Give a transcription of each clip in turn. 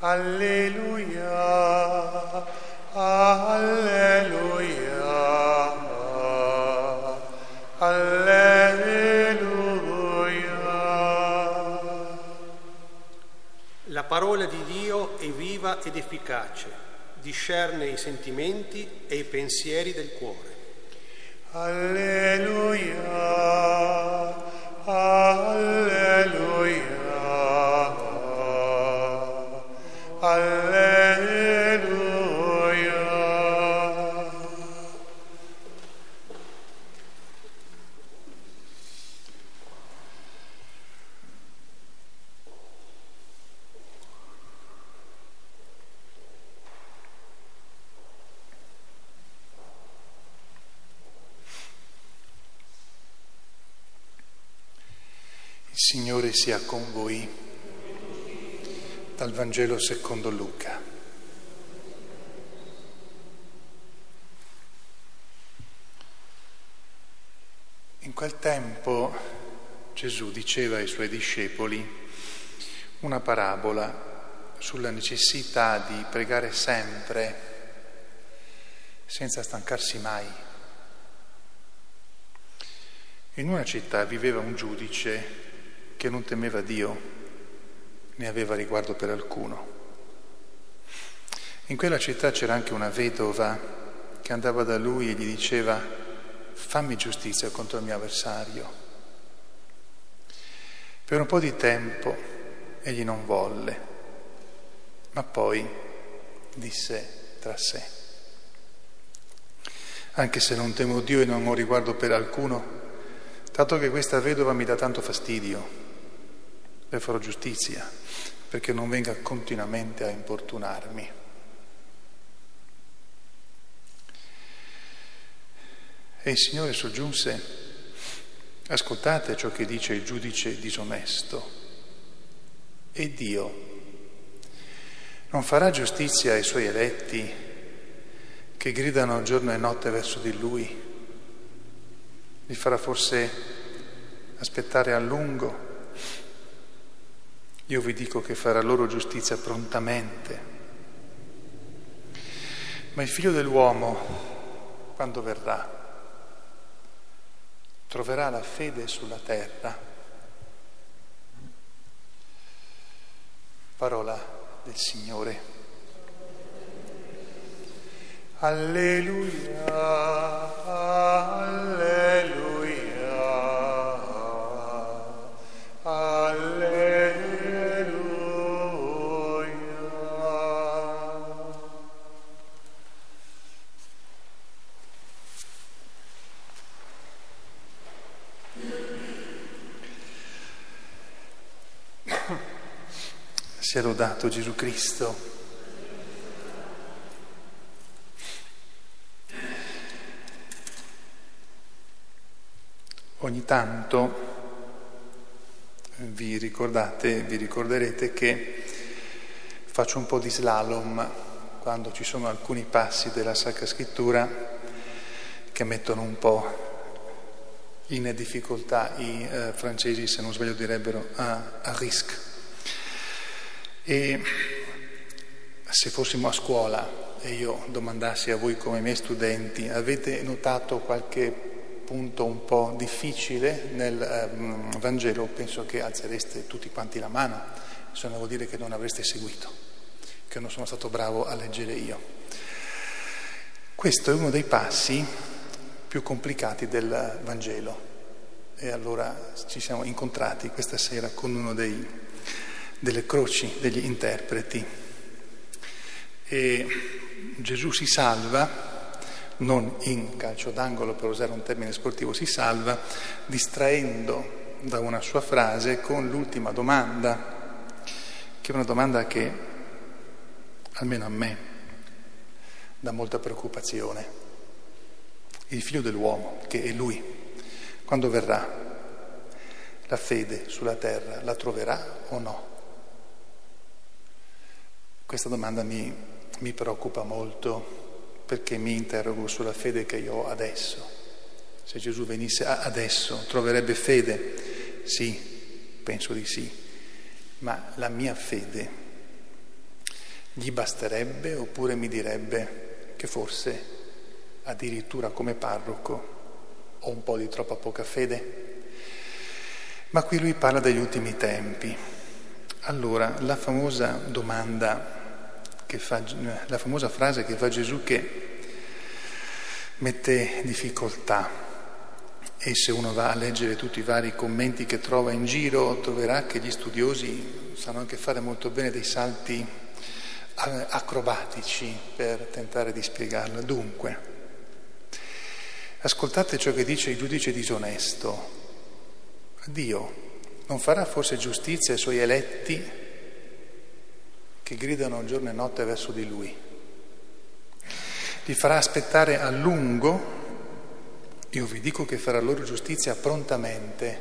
Alleluia, alleluia, alleluia. La parola di Dio è viva ed efficace, discerne i sentimenti e i pensieri del cuore. Alleluia, Il Signore sia con voi. Dal Vangelo secondo Luca. In quel tempo Gesù diceva ai suoi discepoli una parabola sulla necessità di pregare sempre senza stancarsi mai. In una città viveva un giudice che non temeva Dio, né aveva riguardo per alcuno. In quella città c'era anche una vedova che andava da lui e gli diceva fammi giustizia contro il mio avversario. Per un po' di tempo egli non volle, ma poi disse tra sé, anche se non temo Dio e non ho riguardo per alcuno, dato che questa vedova mi dà tanto fastidio, le farò giustizia perché non venga continuamente a importunarmi. E il Signore soggiunse, ascoltate ciò che dice il giudice disonesto. E Dio non farà giustizia ai suoi eletti che gridano giorno e notte verso di Lui? Li farà forse aspettare a lungo? Io vi dico che farà loro giustizia prontamente. Ma il figlio dell'uomo, quando verrà, troverà la fede sulla terra. Parola del Signore. Alleluia, alleluia, Sia lodato Gesù Cristo. Ogni tanto vi ricordate, vi ricorderete che faccio un po' di slalom quando ci sono alcuni passi della Sacra Scrittura che mettono un po' in difficoltà i eh, francesi, se non sbaglio direbbero a, a risque. E se fossimo a scuola e io domandassi a voi come miei studenti, avete notato qualche punto un po' difficile nel ehm, Vangelo? Penso che alzereste tutti quanti la mano, se no vuol dire che non avreste seguito, che non sono stato bravo a leggere io. Questo è uno dei passi più complicati del Vangelo e allora ci siamo incontrati questa sera con uno dei, delle croci degli interpreti e Gesù si salva, non in calcio d'angolo per usare un termine sportivo, si salva distraendo da una sua frase con l'ultima domanda, che è una domanda che almeno a me dà molta preoccupazione. Il figlio dell'uomo, che è lui, quando verrà, la fede sulla terra la troverà o no? Questa domanda mi, mi preoccupa molto perché mi interrogo sulla fede che io ho adesso. Se Gesù venisse adesso, troverebbe fede? Sì, penso di sì, ma la mia fede Gli basterebbe oppure mi direbbe che forse addirittura come parroco ho un po' di troppa poca fede? Ma qui lui parla degli ultimi tempi. Allora, la famosa domanda fa, la famosa frase che fa Gesù che mette difficoltà e se uno va a leggere tutti i vari commenti che trova in giro troverà che gli studiosi sanno anche fare molto bene dei salti eh, acrobatici per tentare di spiegarla. Dunque, ascoltate ciò che dice il giudice disonesto. Dio non farà forse giustizia ai suoi eletti che gridano giorno e notte verso di lui? Li farà aspettare a lungo io vi dico che farà loro giustizia prontamente,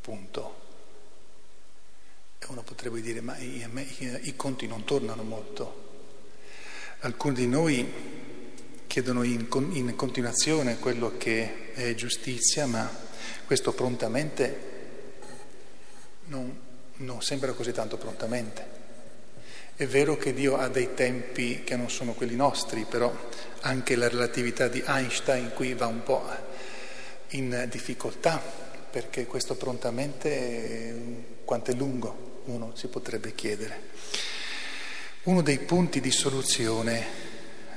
punto. E uno potrebbe dire, ma i, i, i conti non tornano molto. Alcuni di noi chiedono in, in continuazione quello che è giustizia, ma questo prontamente non, non sembra così tanto prontamente. È vero che Dio ha dei tempi che non sono quelli nostri, però anche la relatività di Einstein qui va un po' in difficoltà, perché questo prontamente quanto è lungo, uno si potrebbe chiedere. Uno dei punti di soluzione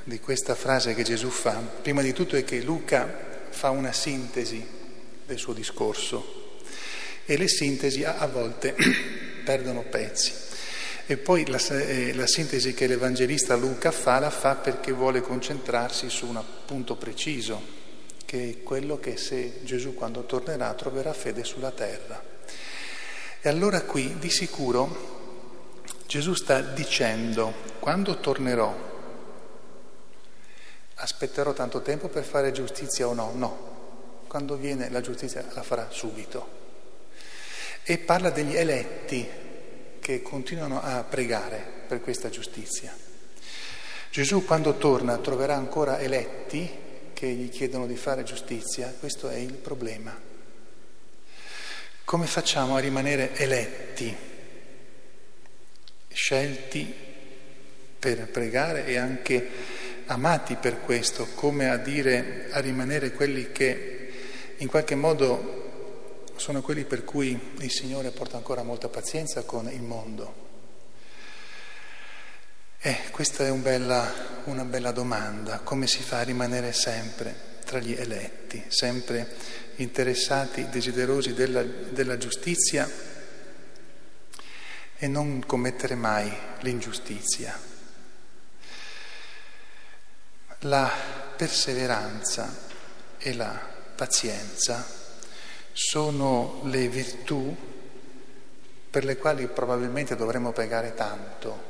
di questa frase che Gesù fa, prima di tutto è che Luca fa una sintesi del suo discorso e le sintesi a volte perdono pezzi. E poi la, eh, la, sintesi che l'Evangelista Luca fa la fa perché vuole concentrarsi su un punto preciso, che è quello che se Gesù quando tornerà troverà fede sulla terra. E allora qui di sicuro Gesù sta dicendo, quando tornerò, aspetterò tanto tempo per fare giustizia o no? No, quando viene la giustizia la farà subito. E parla degli eletti che continuano a pregare per questa giustizia. Gesù quando torna troverà ancora eletti che gli chiedono di fare giustizia, questo è il problema. Come facciamo a rimanere eletti, scelti per pregare e anche amati per questo, come a dire a rimanere quelli che in qualche modo sono quelli per cui il Signore porta ancora molta pazienza con il mondo. E eh, questa è un bella, una bella domanda, come si fa a rimanere sempre tra gli eletti, sempre interessati, desiderosi della, della giustizia e non commettere mai l'ingiustizia. La perseveranza e la pazienza sono le virtù per le quali probabilmente dovremmo pregare tanto,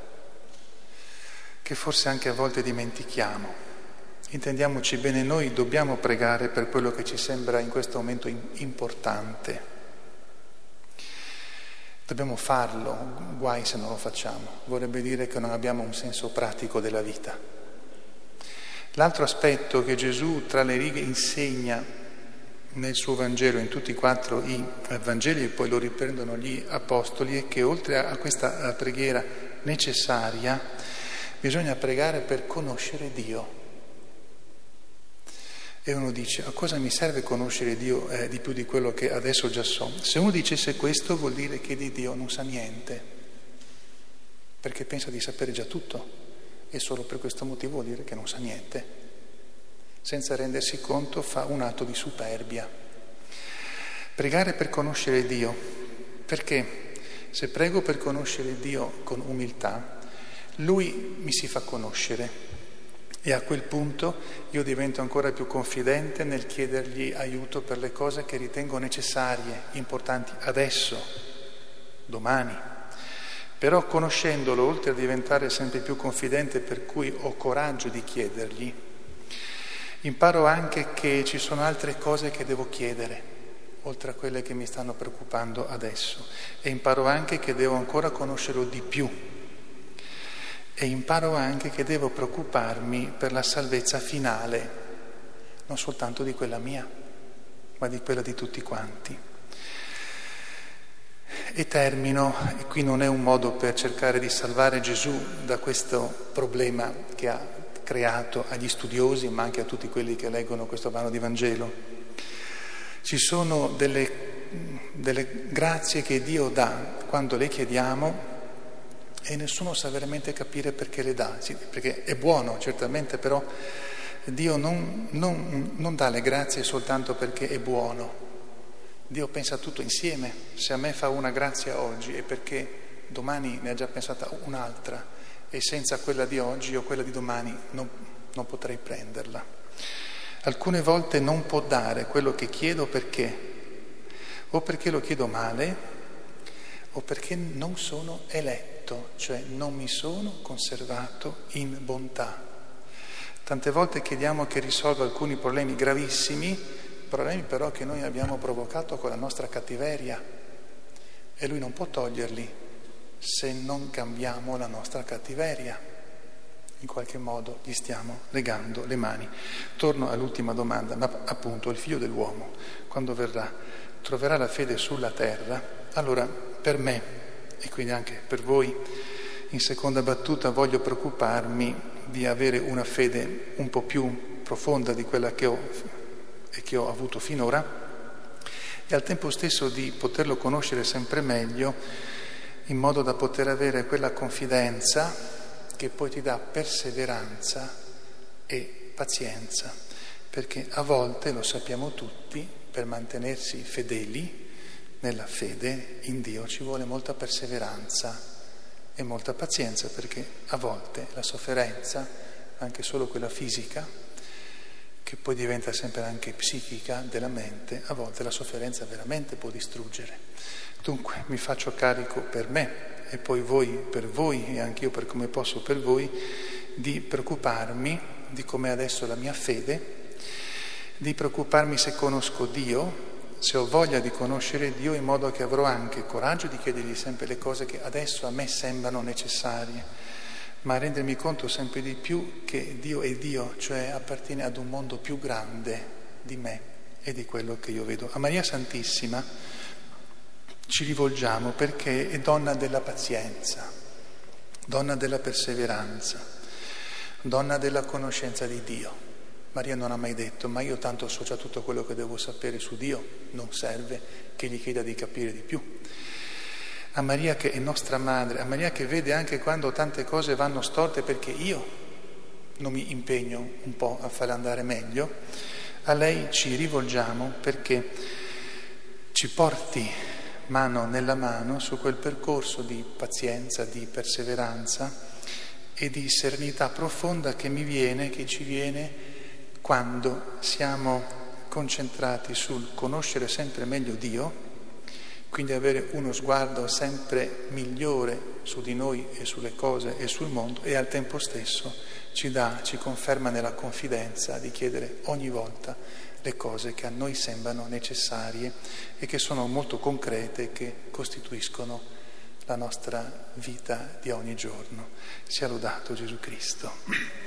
che forse anche a volte dimentichiamo. Intendiamoci bene, noi dobbiamo pregare per quello che ci sembra in questo momento importante. Dobbiamo farlo, guai se non lo facciamo. Vorrebbe dire che non abbiamo un senso pratico della vita. L'altro aspetto che Gesù tra le righe insegna nel suo Vangelo, in tutti e quattro i Vangeli e poi lo riprendono gli Apostoli, è che oltre a questa preghiera necessaria bisogna pregare per conoscere Dio. E uno dice, a cosa mi serve conoscere Dio eh, di più di quello che adesso già so? Se uno dicesse questo vuol dire che di Dio non sa niente, perché pensa di sapere già tutto e solo per questo motivo vuol dire che non sa niente senza rendersi conto fa un atto di superbia. Pregare per conoscere Dio, perché se prego per conoscere Dio con umiltà, Lui mi si fa conoscere e a quel punto io divento ancora più confidente nel chiedergli aiuto per le cose che ritengo necessarie, importanti adesso, domani. Però conoscendolo, oltre a diventare sempre più confidente per cui ho coraggio di chiedergli, Imparo anche che ci sono altre cose che devo chiedere, oltre a quelle che mi stanno preoccupando adesso. E imparo anche che devo ancora conoscerlo di più. E imparo anche che devo preoccuparmi per la salvezza finale, non soltanto di quella mia, ma di quella di tutti quanti. E termino, e qui non è un modo per cercare di salvare Gesù da questo problema che ha creato agli studiosi, ma anche a tutti quelli che leggono questo brano di Vangelo. Ci sono delle, delle grazie che Dio dà quando le chiediamo e nessuno sa veramente capire perché le dà, sì, perché è buono certamente, però Dio non, non, non dà le grazie soltanto perché è buono, Dio pensa tutto insieme, se a me fa una grazia oggi è perché domani ne ha già pensata un'altra e senza quella di oggi o quella di domani non, non potrei prenderla. Alcune volte non può dare quello che chiedo perché? O perché lo chiedo male o perché non sono eletto, cioè non mi sono conservato in bontà. Tante volte chiediamo che risolva alcuni problemi gravissimi, problemi però che noi abbiamo provocato con la nostra cattiveria e lui non può toglierli se non cambiamo la nostra cattiveria. In qualche modo gli stiamo legando le mani. Torno all'ultima domanda, ma appunto il figlio dell'uomo, quando verrà, troverà la fede sulla terra? Allora, per me, e quindi anche per voi, in seconda battuta voglio preoccuparmi di avere una fede un po' più profonda di quella che ho che ho avuto finora e al tempo stesso di poterlo conoscere sempre meglio in modo da poter avere quella confidenza che poi ti dà perseveranza e pazienza, perché a volte, lo sappiamo tutti, per mantenersi fedeli nella fede in Dio ci vuole molta perseveranza e molta pazienza, perché a volte la sofferenza, anche solo quella fisica, che poi diventa sempre anche psichica della mente, a volte la sofferenza veramente può distruggere. Dunque mi faccio carico per me e poi voi per voi e anche io per come posso per voi di preoccuparmi di come adesso la mia fede, di preoccuparmi se conosco Dio, se ho voglia di conoscere Dio in modo che avrò anche coraggio di chiedergli sempre le cose che adesso a me sembrano necessarie, ma rendermi conto sempre di più che Dio è Dio, cioè appartiene ad un mondo più grande di me e di quello che io vedo. A Maria Santissima ci rivolgiamo perché è donna della pazienza, donna della perseveranza, donna della conoscenza di Dio. Maria non ha mai detto, ma io tanto so già tutto quello che devo sapere su Dio, non serve che gli chieda di capire di più. A Maria che è nostra madre, a Maria che vede anche quando tante cose vanno storte perché io non mi impegno un po' a farle andare meglio, a lei ci rivolgiamo perché ci porti mano nella mano su quel percorso di pazienza, di perseveranza e di serenità profonda che mi viene, che ci viene quando siamo concentrati sul conoscere sempre meglio Dio, quindi avere uno sguardo sempre migliore su di noi e sulle cose e sul mondo e al tempo stesso ci dà, ci conferma nella confidenza di chiedere ogni volta le cose che a noi sembrano necessarie e che sono molto concrete e che costituiscono la nostra vita di ogni giorno. Sia lodato Gesù Cristo.